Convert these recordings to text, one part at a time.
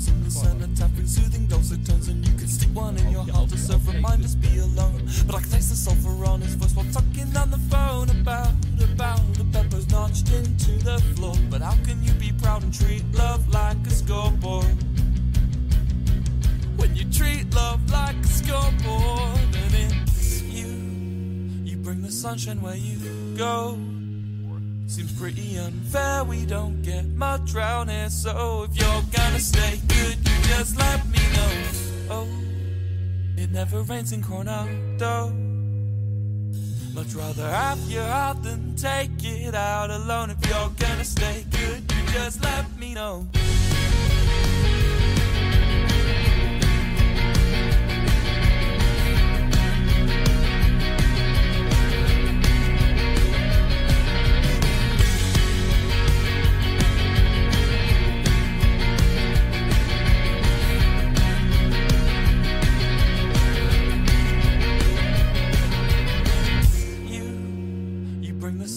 smiles in the sun and tapping soothing dulcet tones. And you could stick one in your heart to serve reminders, be alone. But I can taste the sulfur on his voice while talking on the phone about, about the peppers notched into the floor. But how can you be proud and treat love like a scoreboard? When you treat love like a scoreboard, and it's you, you bring the sunshine where you go. Seems pretty unfair, we don't get much round here. So if you're gonna stay good, you just let me know. Oh, it never rains in Coronado. Much rather have your heart than take it out alone. If you're gonna stay good, you just let me know.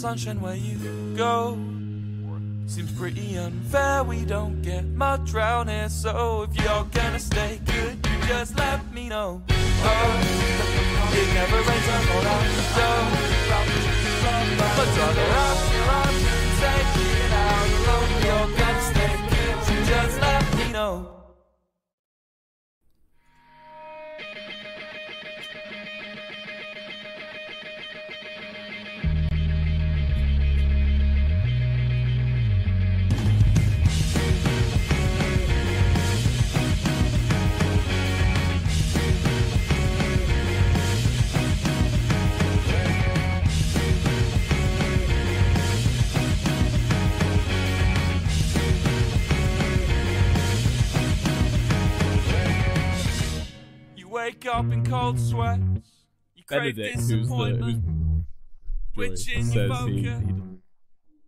Sunshine where you go. Seems pretty unfair, we don't get much round here. So if you're gonna stay good, you just let me know. Oh, it never rains on Coronado. But rather have your arms and take it out you're gonna stay good, you just let me know. Wake up in cold sweats. You crave Benedict, who's the who's disappointment. Which in says your he, he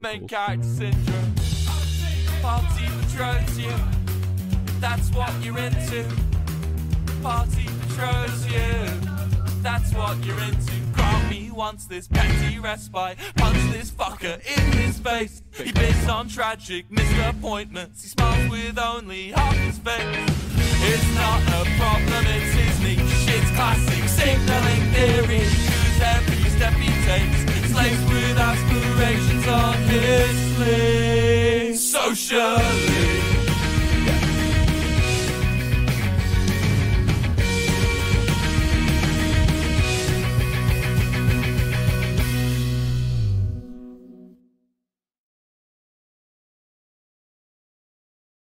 Main character syndrome. Party patrols you. That's what you're into. Party patrols you. That's what you're into. Grant me once this petty respite. Punch this fucker in his face. He bids on tragic missed appointments. He smiles with only half his face. It's not a problem, it's his niche. Classic signaling theory. Who's every